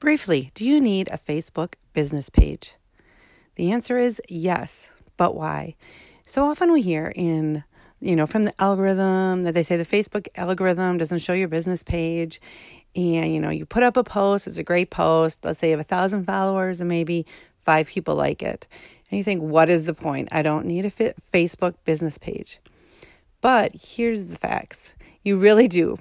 Briefly, do you need a Facebook business page? The answer is yes, but why? So often we hear in you know, from the algorithm that they say the Facebook algorithm doesn't show your business page. And, you know, you put up a post, it's a great post. Let's say you have a thousand followers and maybe five people like it. And you think, what is the point? I don't need a Facebook business page. But here's the facts you really do.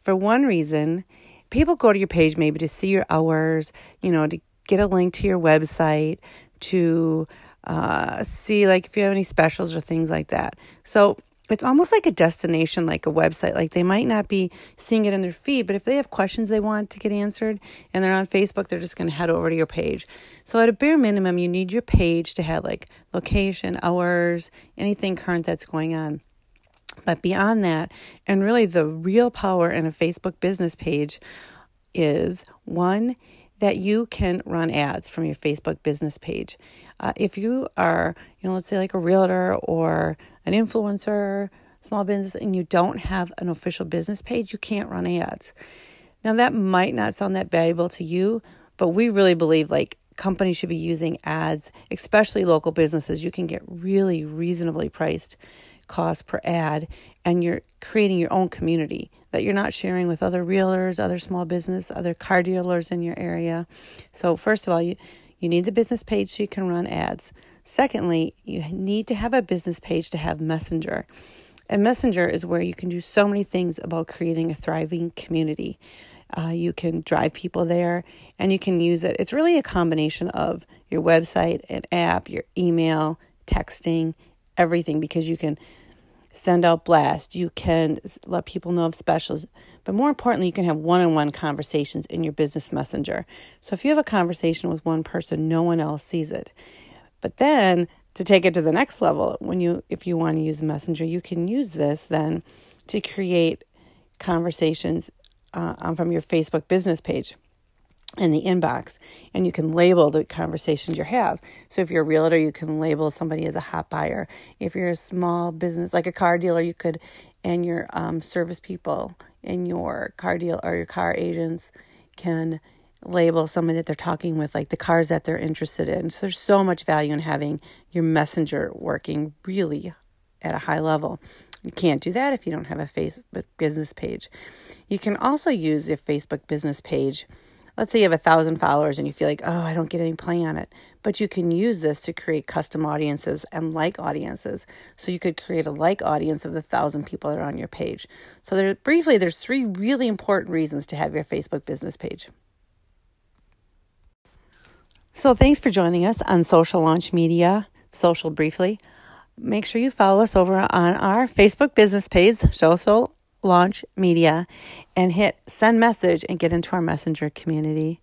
For one reason, people go to your page maybe to see your hours, you know, to get a link to your website, to uh, see like if you have any specials or things like that. So it's almost like a destination, like a website. Like they might not be seeing it in their feed, but if they have questions they want to get answered and they're on Facebook, they're just going to head over to your page. So, at a bare minimum, you need your page to have like location, hours, anything current that's going on. But beyond that, and really the real power in a Facebook business page is one, that you can run ads from your Facebook business page. Uh, if you are, you know, let's say like a realtor or an influencer, small business, and you don't have an official business page, you can't run ads. Now, that might not sound that valuable to you, but we really believe like companies should be using ads, especially local businesses. You can get really reasonably priced cost per ad, and you're creating your own community that you're not sharing with other realtors, other small business, other car dealers in your area. So, first of all, you, you need the business page so you can run ads. Secondly, you need to have a business page to have Messenger. And Messenger is where you can do so many things about creating a thriving community. Uh, you can drive people there and you can use it. It's really a combination of your website, an app, your email, texting, everything because you can send out blasts, you can let people know of specials, but more importantly, you can have one on one conversations in your business messenger. So if you have a conversation with one person, no one else sees it. But then to take it to the next level, when you if you want to use messenger, you can use this then to create conversations uh, from your Facebook business page in the inbox and you can label the conversations you have. So if you're a realtor, you can label somebody as a hot buyer. If you're a small business like a car dealer, you could and your um, service people and your car deal or your car agents can label somebody that they're talking with like the cars that they're interested in. So there's so much value in having your messenger working really at a high level. You can't do that if you don't have a Facebook business page. You can also use your Facebook business page let's say you have a thousand followers and you feel like, oh, I don't get any play on it. But you can use this to create custom audiences and like audiences. So you could create a like audience of the thousand people that are on your page. So there briefly, there's three really important reasons to have your Facebook business page. So thanks for joining us on Social Launch Media, Social Briefly. Make sure you follow us over on our Facebook business page, Social launch media and hit send message and get into our messenger community.